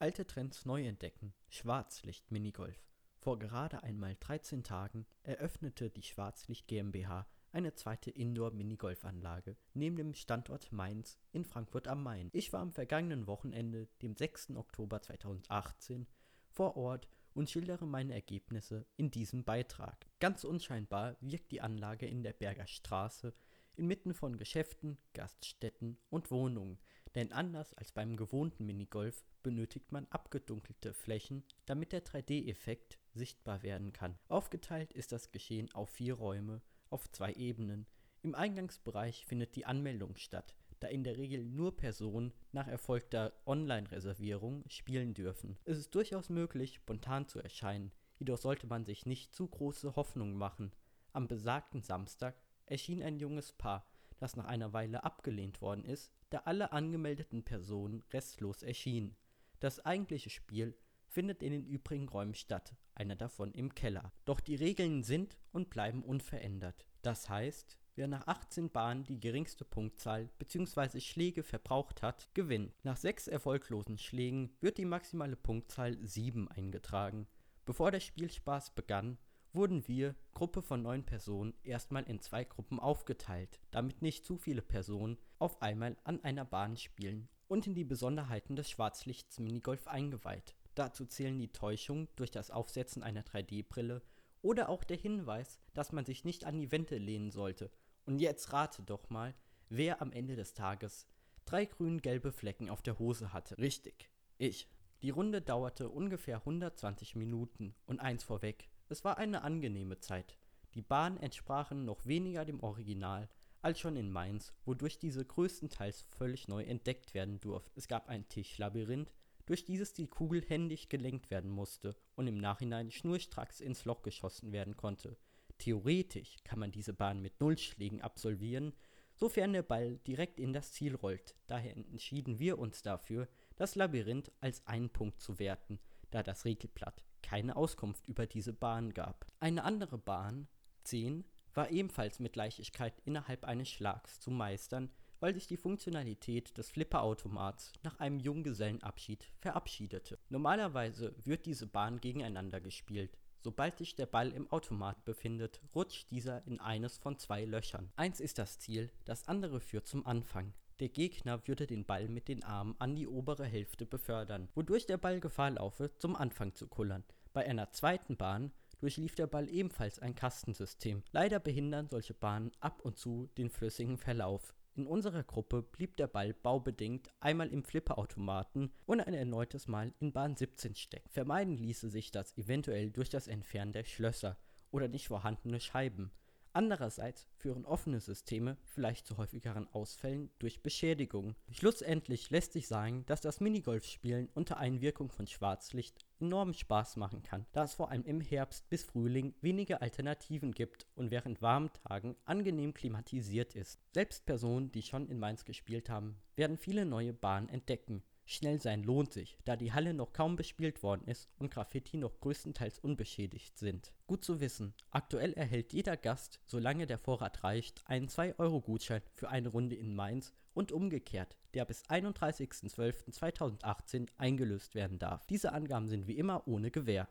Alte Trends neu entdecken. Schwarzlicht-Minigolf. Vor gerade einmal 13 Tagen eröffnete die Schwarzlicht GmbH eine zweite Indoor-Minigolfanlage neben dem Standort Mainz in Frankfurt am Main. Ich war am vergangenen Wochenende, dem 6. Oktober 2018, vor Ort und schildere meine Ergebnisse in diesem Beitrag. Ganz unscheinbar wirkt die Anlage in der Berger Straße inmitten von Geschäften, Gaststätten und Wohnungen, denn anders als beim gewohnten Minigolf benötigt man abgedunkelte Flächen, damit der 3D-Effekt sichtbar werden kann. Aufgeteilt ist das Geschehen auf vier Räume auf zwei Ebenen. Im Eingangsbereich findet die Anmeldung statt, da in der Regel nur Personen nach erfolgter Online-Reservierung spielen dürfen. Es ist durchaus möglich, spontan zu erscheinen, jedoch sollte man sich nicht zu große Hoffnungen machen. Am besagten Samstag erschien ein junges Paar, das nach einer Weile abgelehnt worden ist, da alle angemeldeten Personen restlos erschienen. Das eigentliche Spiel findet in den übrigen Räumen statt, einer davon im Keller. Doch die Regeln sind und bleiben unverändert. Das heißt, wer nach 18 Bahnen die geringste Punktzahl bzw. Schläge verbraucht hat, gewinnt. Nach sechs erfolglosen Schlägen wird die maximale Punktzahl 7 eingetragen. Bevor der Spielspaß begann, wurden wir, Gruppe von neun Personen, erstmal in zwei Gruppen aufgeteilt, damit nicht zu viele Personen auf einmal an einer Bahn spielen und in die Besonderheiten des Schwarzlichts Minigolf eingeweiht. Dazu zählen die Täuschung durch das Aufsetzen einer 3D-Brille oder auch der Hinweis, dass man sich nicht an die Wände lehnen sollte. Und jetzt rate doch mal, wer am Ende des Tages drei grün-gelbe Flecken auf der Hose hatte. Richtig, ich. Die Runde dauerte ungefähr 120 Minuten und eins vorweg, es war eine angenehme Zeit. Die Bahnen entsprachen noch weniger dem Original als schon in Mainz, wodurch diese größtenteils völlig neu entdeckt werden durfte. Es gab ein Tischlabyrinth, durch dieses die Kugel händisch gelenkt werden musste und im Nachhinein schnurstracks ins Loch geschossen werden konnte. Theoretisch kann man diese Bahn mit Nullschlägen absolvieren, sofern der Ball direkt in das Ziel rollt. Daher entschieden wir uns dafür, das Labyrinth als einen Punkt zu werten, da das Regelblatt keine Auskunft über diese Bahn gab. Eine andere Bahn, 10, war ebenfalls mit Leichtigkeit innerhalb eines Schlags zu meistern, weil sich die Funktionalität des Flipperautomats nach einem Junggesellenabschied verabschiedete. Normalerweise wird diese Bahn gegeneinander gespielt. Sobald sich der Ball im Automat befindet, rutscht dieser in eines von zwei Löchern. Eins ist das Ziel, das andere führt zum Anfang. Der Gegner würde den Ball mit den Armen an die obere Hälfte befördern, wodurch der Ball Gefahr laufe, zum Anfang zu kullern. Bei einer zweiten Bahn durchlief der Ball ebenfalls ein Kastensystem. Leider behindern solche Bahnen ab und zu den flüssigen Verlauf. In unserer Gruppe blieb der Ball baubedingt einmal im Flipperautomaten und ein erneutes Mal in Bahn 17 stecken. Vermeiden ließe sich das eventuell durch das Entfernen der Schlösser oder nicht vorhandene Scheiben. Andererseits führen offene Systeme vielleicht zu häufigeren Ausfällen durch Beschädigung. Schlussendlich lässt sich sagen, dass das Minigolfspielen unter Einwirkung von Schwarzlicht enormen Spaß machen kann, da es vor allem im Herbst bis Frühling wenige Alternativen gibt und während warmen Tagen angenehm klimatisiert ist. Selbst Personen, die schon in Mainz gespielt haben, werden viele neue Bahnen entdecken. Schnell sein lohnt sich, da die Halle noch kaum bespielt worden ist und Graffiti noch größtenteils unbeschädigt sind. Gut zu wissen, aktuell erhält jeder Gast, solange der Vorrat reicht, einen 2-Euro-Gutschein für eine Runde in Mainz und umgekehrt, der bis 31.12.2018 eingelöst werden darf. Diese Angaben sind wie immer ohne Gewähr.